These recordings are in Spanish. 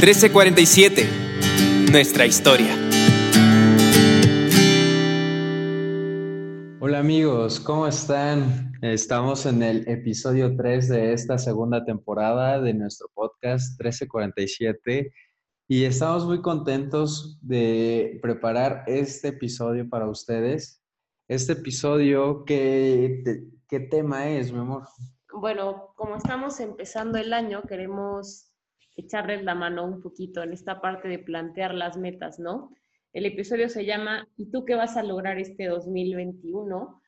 1347. Nuestra historia. Hola amigos, ¿cómo están? Estamos en el episodio 3 de esta segunda temporada de nuestro podcast 1347 y estamos muy contentos de preparar este episodio para ustedes. Este episodio, ¿qué, qué tema es, mi amor? Bueno, como estamos empezando el año, queremos echarles la mano un poquito en esta parte de plantear las metas, ¿no? El episodio se llama ¿Y tú qué vas a lograr este 2021?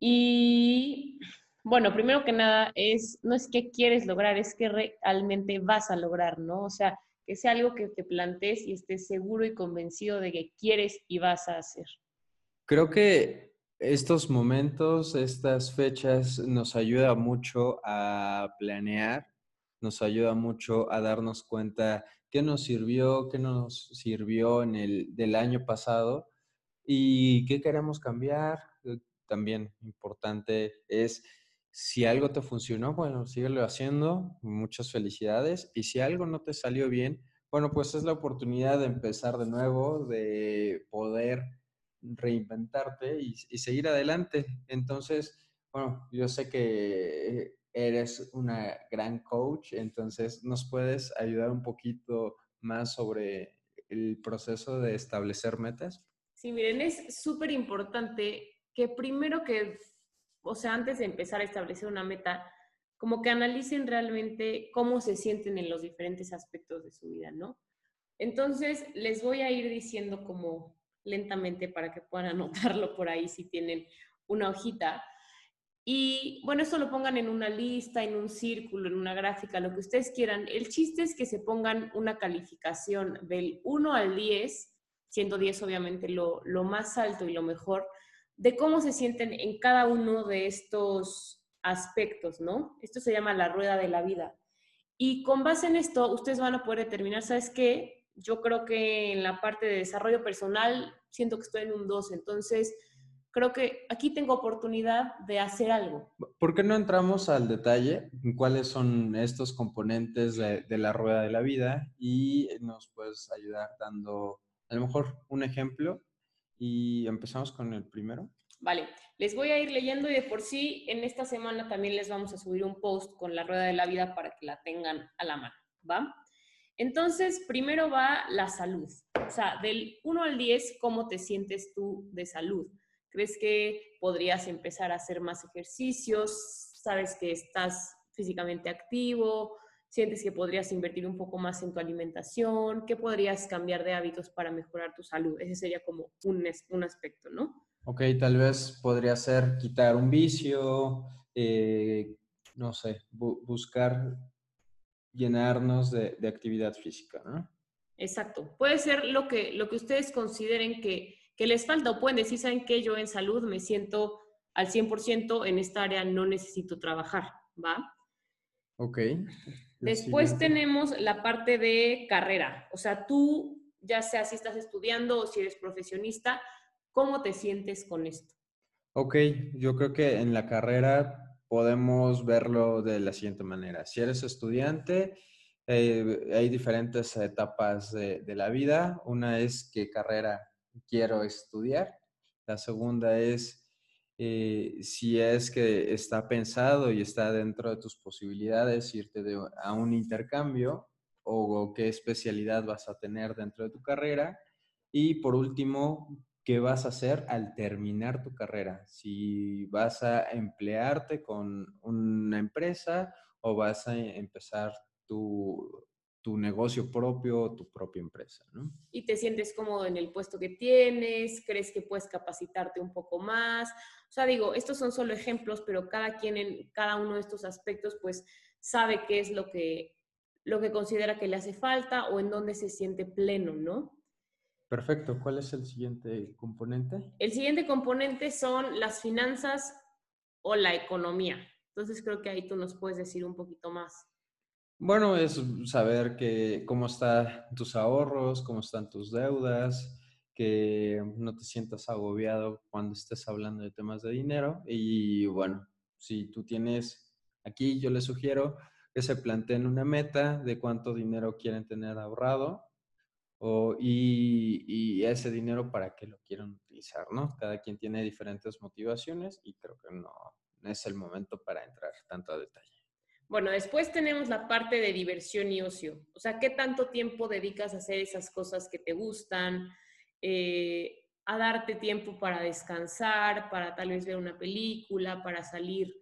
Y bueno, primero que nada es, no es que quieres lograr, es que realmente vas a lograr, ¿no? O sea, que sea algo que te plantees y estés seguro y convencido de que quieres y vas a hacer. Creo que estos momentos, estas fechas nos ayuda mucho a planear nos ayuda mucho a darnos cuenta qué nos sirvió, qué nos sirvió en el del año pasado y qué queremos cambiar. Eh, también importante es si algo te funcionó, bueno, síguelo haciendo, muchas felicidades. Y si algo no te salió bien, bueno, pues es la oportunidad de empezar de nuevo, de poder reinventarte y, y seguir adelante. Entonces, bueno, yo sé que eres una gran coach, entonces nos puedes ayudar un poquito más sobre el proceso de establecer metas. Sí, miren, es súper importante que primero que, o sea, antes de empezar a establecer una meta, como que analicen realmente cómo se sienten en los diferentes aspectos de su vida, ¿no? Entonces, les voy a ir diciendo como lentamente para que puedan anotarlo por ahí si tienen una hojita. Y bueno, eso lo pongan en una lista, en un círculo, en una gráfica, lo que ustedes quieran. El chiste es que se pongan una calificación del 1 al 10, siendo 10 obviamente lo, lo más alto y lo mejor, de cómo se sienten en cada uno de estos aspectos, ¿no? Esto se llama la rueda de la vida. Y con base en esto, ustedes van a poder determinar, ¿sabes qué? Yo creo que en la parte de desarrollo personal siento que estoy en un 2, entonces creo que aquí tengo oportunidad de hacer algo. ¿Por qué no entramos al detalle en cuáles son estos componentes de, la rueda de la vida y nos puedes ayudar dando a lo mejor un ejemplo y empezamos con el primero? Vale, les voy a ir leyendo y de por sí en esta semana también les vamos a subir un post con la rueda de la vida para que la tengan a la mano, ¿va? Entonces, primero va la salud. O sea, del 1 al 10, ¿cómo te sientes tú de salud? ¿Crees que podrías empezar a hacer más ejercicios? ¿Sabes que estás físicamente activo? ¿Sientes que podrías invertir un poco más en tu alimentación? ¿Qué podrías cambiar de hábitos para mejorar tu salud? Ese sería como un, un aspecto, ¿no? Ok, tal vez podría ser quitar un vicio, eh, no sé, buscar llenarnos de, de, actividad física, ¿no? Exacto. Puede ser lo que, lo que ustedes consideren que que les falta o pueden decir, ¿saben qué? Yo en salud me siento al 100%, en esta área no necesito trabajar, ¿va? Ok. Después tenemos la parte de carrera, o sea, tú, ya sea si estás estudiando o si eres profesionista, ¿cómo te sientes con esto? Ok, yo creo que en la carrera podemos verlo de la siguiente manera. Si eres estudiante, eh, hay diferentes etapas de, de, la vida. Una es qué carrera quiero estudiar. La segunda es eh, si es que está pensado y está dentro de tus posibilidades irte a un intercambio o, qué especialidad vas a tener dentro de tu carrera. Y por último, ¿qué vas a hacer al terminar tu carrera? Si vas a emplearte con una empresa o vas a empezar tu, tu negocio propio, tu propia empresa, ¿no? Y te sientes cómodo en el puesto que tienes, crees que puedes capacitarte un poco más. O sea, digo, estos son solo ejemplos, pero cada quien en cada uno de estos aspectos, pues, sabe qué es lo que, lo que considera que le hace falta o en dónde se siente pleno, ¿no? Perfecto. ¿Cuál es el siguiente componente? El siguiente componente son las finanzas o la economía. Entonces creo que ahí tú nos puedes decir un poquito más. Bueno, es saber que cómo están tus ahorros, cómo están tus deudas, que no te sientas agobiado cuando estés hablando de temas de dinero. Y bueno, si tú tienes, aquí yo le sugiero que se planteen una meta de cuánto dinero quieren tener ahorrado o, y, y, ese dinero para qué lo quieren utilizar, ¿no? Cada quien tiene diferentes motivaciones y creo que no es el momento para entrar tanto a detalle. Bueno, después tenemos la parte de diversión y ocio. O sea, ¿qué tanto tiempo dedicas a hacer esas cosas que te gustan? Eh, a darte tiempo para descansar, para tal vez ver una película, para salir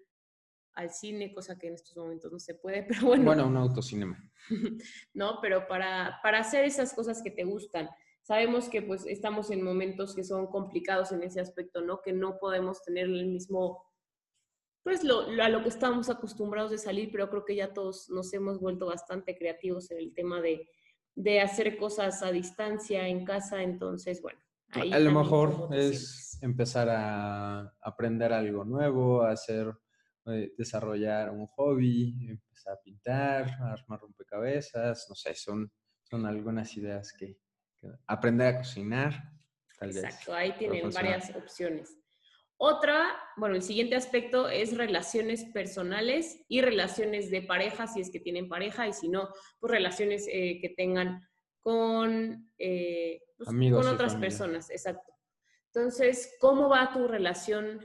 al cine, cosa que en estos momentos no se puede, pero bueno. Bueno, un autocinema. no, pero para, para hacer esas cosas que te gustan. Sabemos que pues estamos en momentos que son complicados en ese aspecto, ¿no? Que no podemos tener el mismo, pues lo, a lo que estamos acostumbrados de salir, pero creo que ya todos nos hemos vuelto bastante creativos en el tema de, de hacer cosas a distancia en casa, entonces, bueno, a lo mejor es empezar a aprender algo nuevo, a hacer, eh, desarrollar un hobby, empezar a pintar, a armar rompecabezas, no sé, son, son algunas ideas que, aprender a cocinar. Tal Exacto, ahí tienen varias opciones. Otra, bueno, el siguiente aspecto es relaciones personales y relaciones de pareja, si es que tienen pareja, y si no, pues relaciones eh, que tengan con eh, pues, con otras personas, exacto. Entonces, ¿cómo va tu relación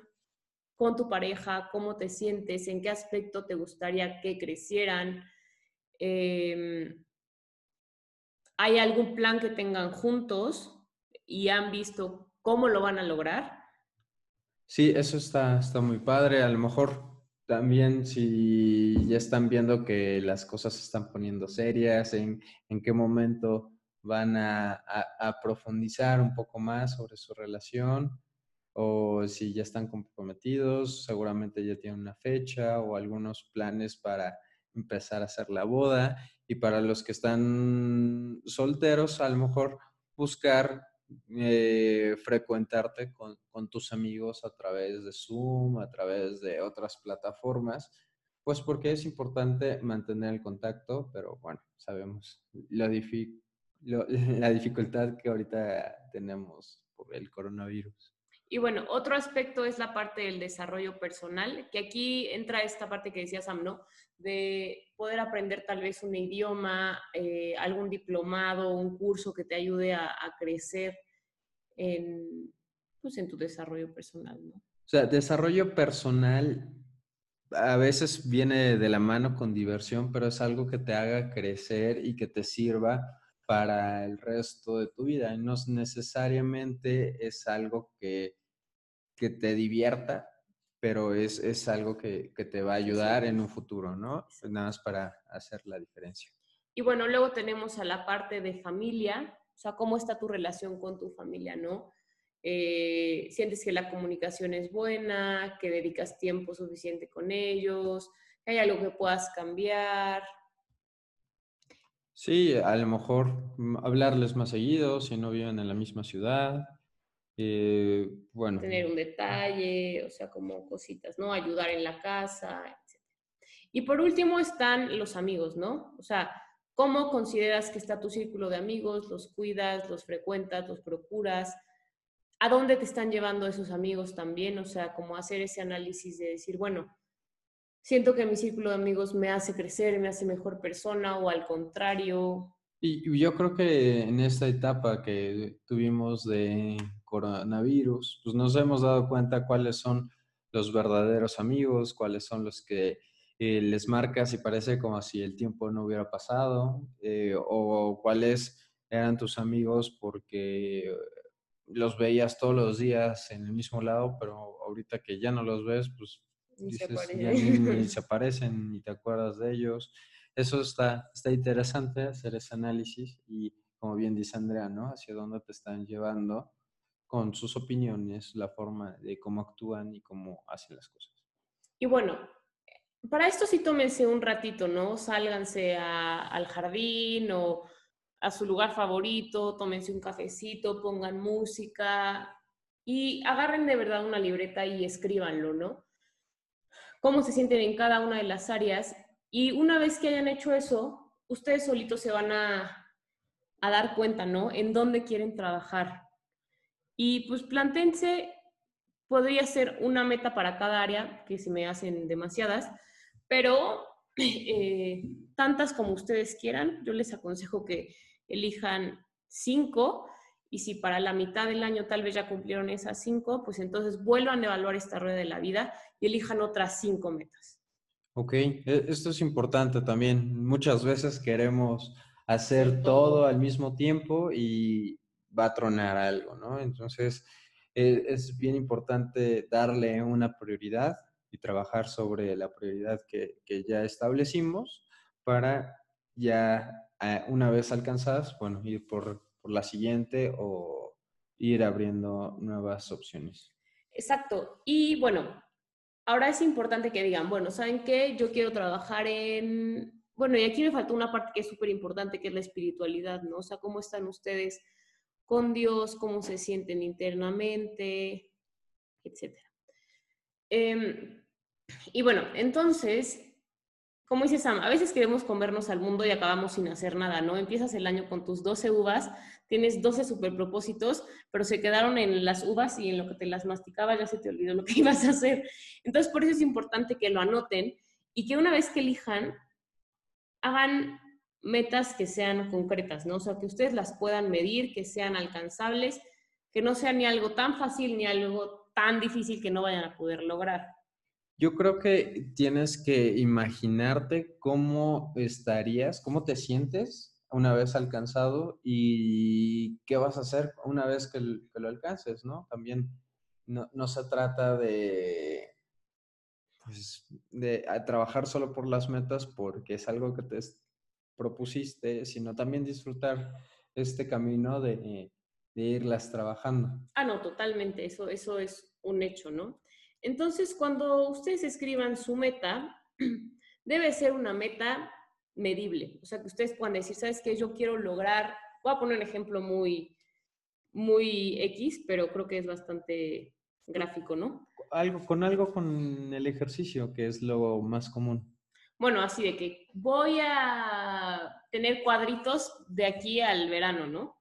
con tu pareja? ¿Cómo te sientes? ¿En qué aspecto te gustaría que crecieran? Em, ¿Hay algún plan que tengan juntos y han visto cómo lo van a lograr? Sí, eso está, está muy padre. A lo mejor también si ya están viendo que las cosas se están poniendo serias, en, en qué momento van a, profundizar un poco más sobre su relación o si ya están comprometidos, seguramente ya tienen una fecha o algunos planes para empezar a hacer la boda. Y para los que están solteros, a lo mejor buscar eh, frecuentarte con, tus amigos a través de Zoom, a través de otras plataformas, pues porque es importante mantener el contacto, pero bueno, sabemos la dificultad que ahorita tenemos por el coronavirus. Y bueno, otro aspecto es la parte del desarrollo personal, que aquí entra esta parte que decía Sam, ¿no? De poder aprender tal vez un idioma, eh, algún diplomado, un curso que te ayude a, crecer en, pues, en tu desarrollo personal, ¿no? O sea, desarrollo personal a veces viene de la mano con diversión, pero es algo que te haga crecer y que te sirva para el resto de tu vida. Y no necesariamente es algo que, que te divierta, pero es, es algo que, que, te va a ayudar en un futuro, ¿no? Nada más para hacer la diferencia. Y bueno, luego tenemos a la parte de familia, o sea, cómo está tu relación con tu familia, ¿no? Eh, sientes que la comunicación es buena, que dedicas tiempo suficiente con ellos, que hay algo que puedas cambiar, Sí, a lo mejor mm, hablarles más seguido si no viven en la misma ciudad. Eh, bueno. Tener un detalle, o sea, como cositas, ¿no? Ayudar en la casa, etc. Y por último están los amigos, ¿no? O sea, ¿cómo consideras que está tu círculo de amigos? ¿Los cuidas, los frecuentas, los procuras? ¿A dónde te están llevando esos amigos también? O sea, como hacer ese análisis de decir, bueno, siento que mi círculo de amigos me hace crecer, me hace mejor persona o al contrario. Y yo creo que en esta etapa que tuvimos de coronavirus, pues nos hemos dado cuenta cuáles son los verdaderos amigos, cuáles son los que eh, les marcas y parece como si el tiempo no hubiera pasado, eh, o cuáles eran tus amigos porque los veías todos los días en el mismo lado, pero ahorita que ya no los ves, pues ni se aparecen. se aparecen, ni te acuerdas de ellos. Eso está, está interesante, hacer ese análisis y, como bien dice Andrea, ¿no? Hacia dónde te están llevando con sus opiniones, la forma de cómo actúan y cómo hacen las cosas. Y bueno, para esto sí tómense un ratito, ¿no? Sálganse al jardín o a su lugar favorito, tómense un cafecito, pongan música y agarren de verdad una libreta y escríbanlo, ¿no? Cómo se sienten en cada una de las áreas. Y una vez que hayan hecho eso, ustedes solitos se van a, dar cuenta, ¿no? En dónde quieren trabajar. Y pues plantense, podría ser una meta para cada área, que se me hacen demasiadas, pero eh, tantas como ustedes quieran. Yo les aconsejo que elijan cinco y si para la mitad del año tal vez ya cumplieron esas cinco, pues entonces vuelvan a evaluar esta rueda de la vida y elijan otras cinco metas. Ok, e, esto es importante también. Muchas veces queremos hacer todo al mismo tiempo y va a tronar algo, ¿no? Entonces, e, es bien importante darle una prioridad y trabajar sobre la prioridad que, ya establecimos para ya eh, una vez alcanzadas, bueno, ir por la siguiente o ir abriendo nuevas opciones. Exacto. Y bueno, ahora es importante que digan, bueno, ¿saben qué? Yo quiero trabajar en... Bueno, y aquí me faltó una parte que es súper importante, que es la espiritualidad, ¿no? O sea, ¿cómo están ustedes con Dios? ¿Cómo se sienten internamente? Etcétera. Em, y bueno, entonces, como dice Sam, a veces queremos comernos al mundo y acabamos sin hacer nada, ¿no? Empiezas el año con tus 12 uvas, tienes 12 superpropósitos, pero se quedaron en las uvas y en lo que te las masticaba ya se te olvidó lo que ibas a hacer. Entonces, por eso es importante que lo anoten y que una vez que elijan, hagan metas que sean concretas, ¿no? O sea, que ustedes las puedan medir, que sean alcanzables, que no sea ni algo tan fácil ni algo tan difícil que no vayan a poder lograr. Yo creo que tienes que imaginarte cómo estarías, cómo te sientes una vez alcanzado y qué vas a hacer una vez que, lo alcances, ¿no? También no, se trata de, pues, de trabajar solo por las metas porque es algo que te propusiste, sino también disfrutar este camino de, de irlas trabajando. Ah, no, totalmente, eso, eso es un hecho, ¿no? Entonces, cuando ustedes escriban su meta, debe ser una meta medible. O sea, que ustedes puedan decir, ¿sabes qué? Yo quiero lograr, voy a poner un ejemplo muy, muy X, pero creo que es bastante gráfico, ¿no? Algo, con algo con el ejercicio, que es lo más común. Bueno, así de que voy a tener cuadritos de aquí al verano, ¿no?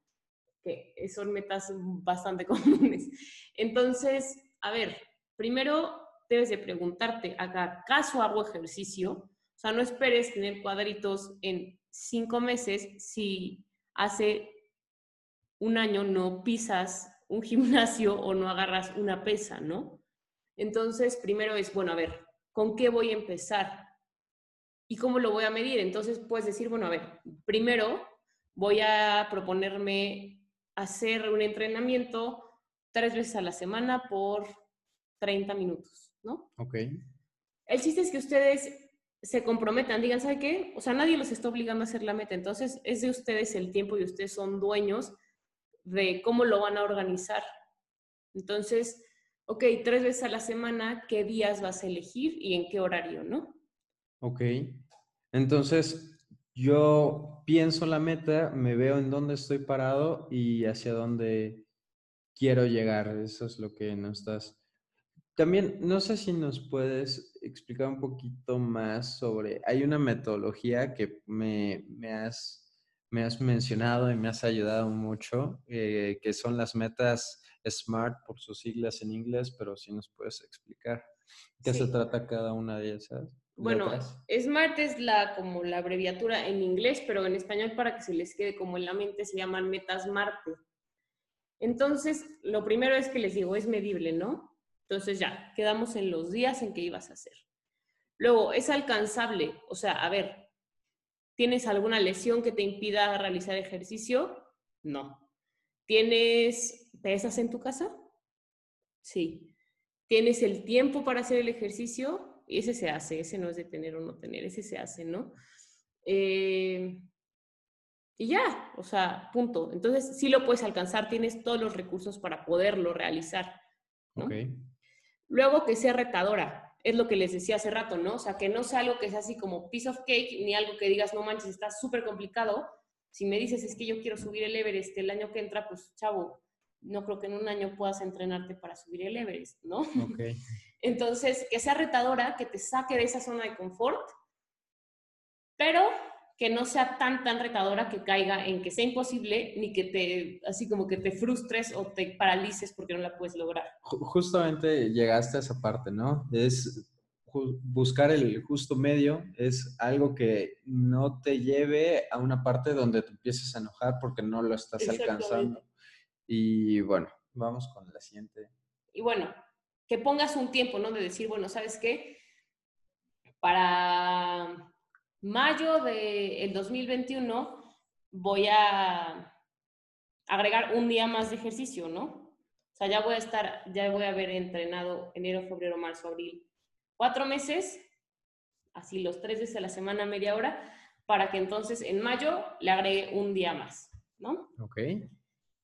Que son metas bastante comunes. Entonces, a ver, primero debes de preguntarte, ¿acaso hago ejercicio? O sea, no esperes tener cuadritos en cinco meses si hace un año no pisas un gimnasio o no agarras una pesa, ¿no? Entonces, primero es, bueno, a ver, ¿con qué voy a empezar? ¿Y cómo lo voy a medir? Entonces, puedes decir, bueno, a ver, primero voy a proponerme hacer un entrenamiento tres veces a la semana por 30 minutos, ¿no? Ok. El chiste es que ustedes se comprometan, digan, ¿sabe qué? O sea, nadie los está obligando a hacer la meta, entonces es de ustedes el tiempo y ustedes son dueños de cómo lo van a organizar. Entonces, ok, tres veces a la semana, ¿qué días vas a elegir y en qué horario, no? Ok. Entonces, yo pienso la meta, me veo en dónde estoy parado y hacia dónde quiero llegar. Eso es lo que nos estás también, no sé si nos puedes explicar un poquito más sobre, hay una metodología que me, has, me has mencionado y me has ayudado mucho, eh, que son las metas SMART por sus siglas en inglés, pero si nos puedes explicar qué se trata cada una de esas. Bueno, SMART es la como la abreviatura en inglés, pero en español para que se les quede como en la mente se llaman metas Marte. Entonces, lo primero es que les digo, es medible, ¿no? Entonces ya, quedamos en los días en que ibas a hacer. Luego, es alcanzable, o sea, a ver, ¿tienes alguna lesión que te impida realizar ejercicio? No. ¿Tienes pesas en tu casa? Sí. ¿Tienes el tiempo para hacer el ejercicio? Y ese se hace, ese no es de tener o no tener, ese se hace, ¿no? Eh, y ya, o sea, punto. Entonces, sí lo puedes alcanzar, tienes todos los recursos para poderlo realizar. ¿no? Luego que sea retadora, es lo que les decía hace rato, ¿no? O sea, que no sea algo que sea así como piece of cake, ni algo que digas, no manches, está súper complicado. Si me dices, es que yo quiero subir el Everest el año que entra, pues chavo, no creo que en un año puedas entrenarte para subir el Everest, ¿no? Okay. Entonces, que sea retadora, que te saque de esa zona de confort, pero que no sea tan, tan retadora que caiga en que sea imposible, ni que te, así como que te frustres o te paralices porque no la puedes lograr. Justamente llegaste a esa parte, ¿no? Es buscar el justo medio es algo que no te lleve a una parte donde te empieces a enojar porque no lo estás alcanzando. Y bueno, vamos con la siguiente. Y bueno, que pongas un tiempo, ¿no? De decir, bueno, ¿sabes qué? Para mayo del 2021 voy a agregar un día más de ejercicio, ¿no? O sea, ya voy a estar, ya voy a haber entrenado enero, febrero, marzo, abril, cuatro meses, así los tres veces a la semana, media hora, para que entonces en mayo le agregue un día más, ¿no? Ok.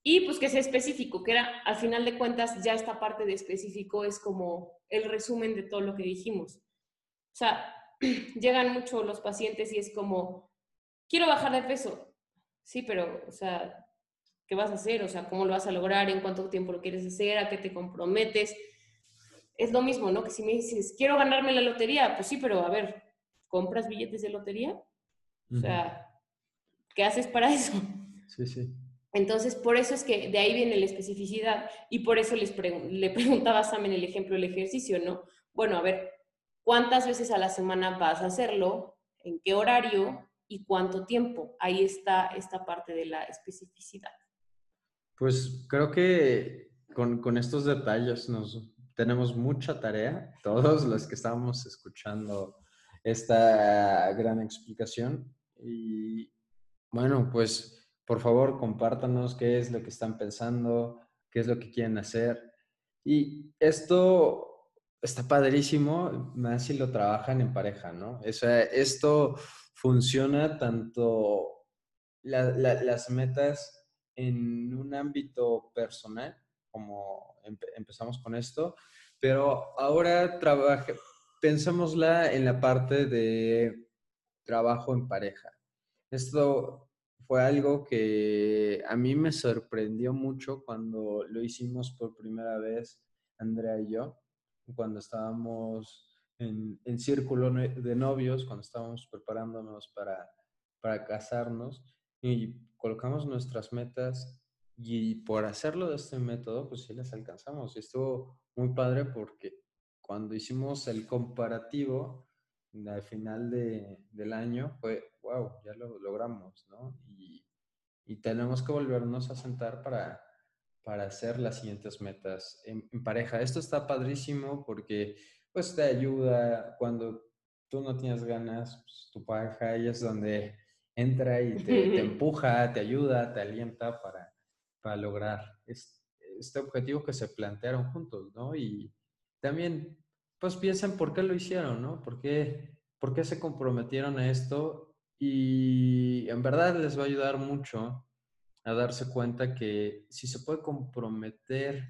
Y pues que sea específico, que era, al final de cuentas, ya esta parte de específico es como el resumen de todo lo que dijimos. O sea, llegan mucho los pacientes y es como, quiero bajar de peso. Sí, pero, o sea, ¿qué vas a hacer? O sea, ¿cómo lo vas a lograr? ¿En cuánto tiempo lo quieres hacer? ¿A qué te comprometes? Es lo mismo, ¿no? Que si me dices, quiero ganarme la lotería, pues sí, pero a ver, ¿compras billetes de lotería? O sea, ¿qué haces para eso? Sí, sí. Entonces, por eso es que de ahí viene la especificidad y por eso les le preguntaba a Sam en el ejemplo del ejercicio, ¿no? Bueno, a ver, ¿cuántas veces a la semana vas a hacerlo? ¿En qué horario? ¿Y cuánto tiempo? Ahí está esta parte de la especificidad. Pues creo que con, con estos detalles nos tenemos mucha tarea, todos los que estamos escuchando esta gran explicación. Y bueno, pues por favor, compártanos qué es lo que están pensando, qué es lo que quieren hacer. Y esto está padrísimo, más si lo trabajan en pareja, ¿no? O sea, esto funciona tanto las metas en un ámbito personal, como empezamos con esto, pero ahora trabaje, pensémosla en la parte de trabajo en pareja. Esto fue algo que a mí me sorprendió mucho cuando lo hicimos por primera vez, Andrea y yo, cuando estábamos en, en círculo de novios, cuando estábamos preparándonos para, para casarnos y colocamos nuestras metas y por hacerlo de este método, pues sí las alcanzamos. Y estuvo muy padre porque cuando hicimos el comparativo, al final de, del año fue, wow, ya lo logramos, ¿no? Y, y tenemos que volvernos a sentar para, para hacer las siguientes metas en, pareja. Esto está padrísimo porque pues te ayuda cuando tú no tienes ganas, pues, tu pareja ahí es donde entra y te, te empuja, te ayuda, te alienta para, para lograr este, este objetivo que se plantearon juntos, ¿no? Y también pues piensen por qué lo hicieron, ¿no? ¿Por qué, por qué se comprometieron a esto? Y en verdad les va a ayudar mucho a darse cuenta que si se puede comprometer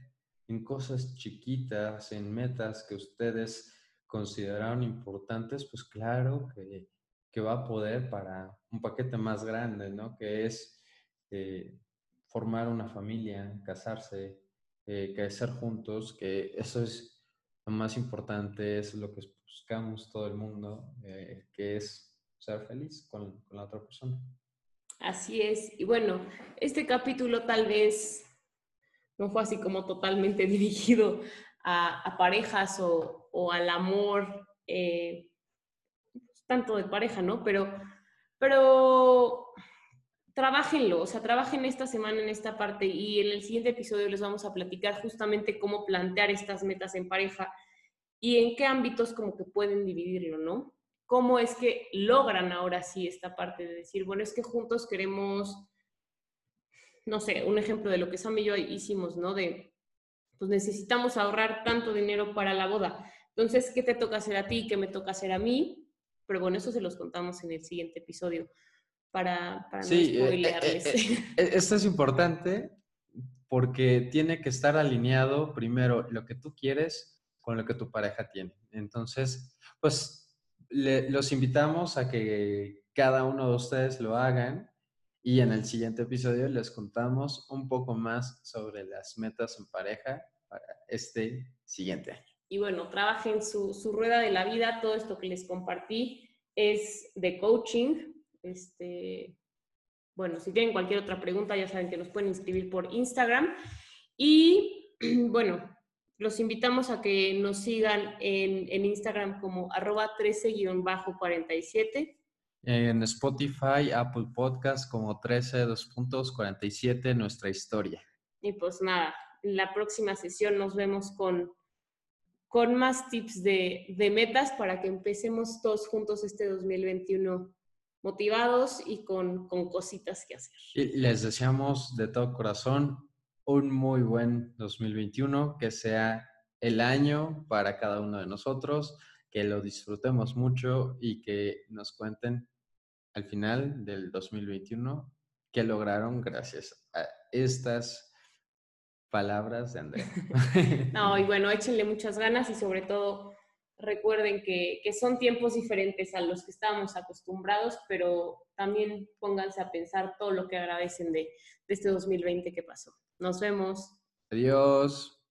en cosas chiquitas, en metas que ustedes consideraron importantes, pues claro que, que va a poder para un paquete más grande, ¿no? Que es eh, formar una familia, casarse, eh, crecer juntos, que eso es lo más importante es lo que buscamos todo el mundo, eh, que es ser feliz con, con, la otra persona. Así es. Y bueno, este capítulo tal vez no fue así como totalmente dirigido a, parejas o, o, al amor, eh, tanto de pareja, ¿no? Pero, pero trabajenlo, o sea, trabajen esta semana en esta parte y en el siguiente episodio les vamos a platicar justamente cómo plantear estas metas en pareja y en qué ámbitos como que pueden dividirlo, ¿no? ¿Cómo es que logran ahora sí esta parte de decir, bueno, es que juntos queremos, no sé, un ejemplo de lo que Sam y yo hicimos, ¿no? De, pues necesitamos ahorrar tanto dinero para la boda. Entonces, ¿qué te toca hacer a ti? ¿Qué me toca hacer a mí? Pero bueno, eso se los contamos en el siguiente episodio para, para sí, no eh, eh, eh, esto es importante porque tiene que estar alineado primero lo que tú quieres con lo que tu pareja tiene. Entonces, pues los invitamos a que cada uno de ustedes lo hagan y en el siguiente episodio les contamos un poco más sobre las metas en pareja para este siguiente año. Y bueno, trabajen su, su rueda de la vida. Todo esto que les compartí es de coaching, este, bueno, si tienen cualquier otra pregunta, ya saben que nos pueden inscribir por Instagram. Y bueno, los invitamos a que nos sigan en, en Instagram como arroba 13-47. En Spotify, Apple Podcast como 13 47 nuestra historia. Y pues nada, en la próxima sesión nos vemos con, con más tips de, de metas para que empecemos todos juntos este 2021 motivados y con, con cositas que hacer. Y les deseamos de todo corazón un muy buen 2021, que sea el año para cada uno de nosotros, que lo disfrutemos mucho y que nos cuenten al final del 2021 qué lograron gracias a estas palabras de Andrea. no, y bueno, échenle muchas ganas y sobre todo recuerden que, son tiempos diferentes a los que estábamos acostumbrados, pero también pónganse a pensar todo lo que agradecen de, de este 2020 que pasó. Nos vemos. Adiós.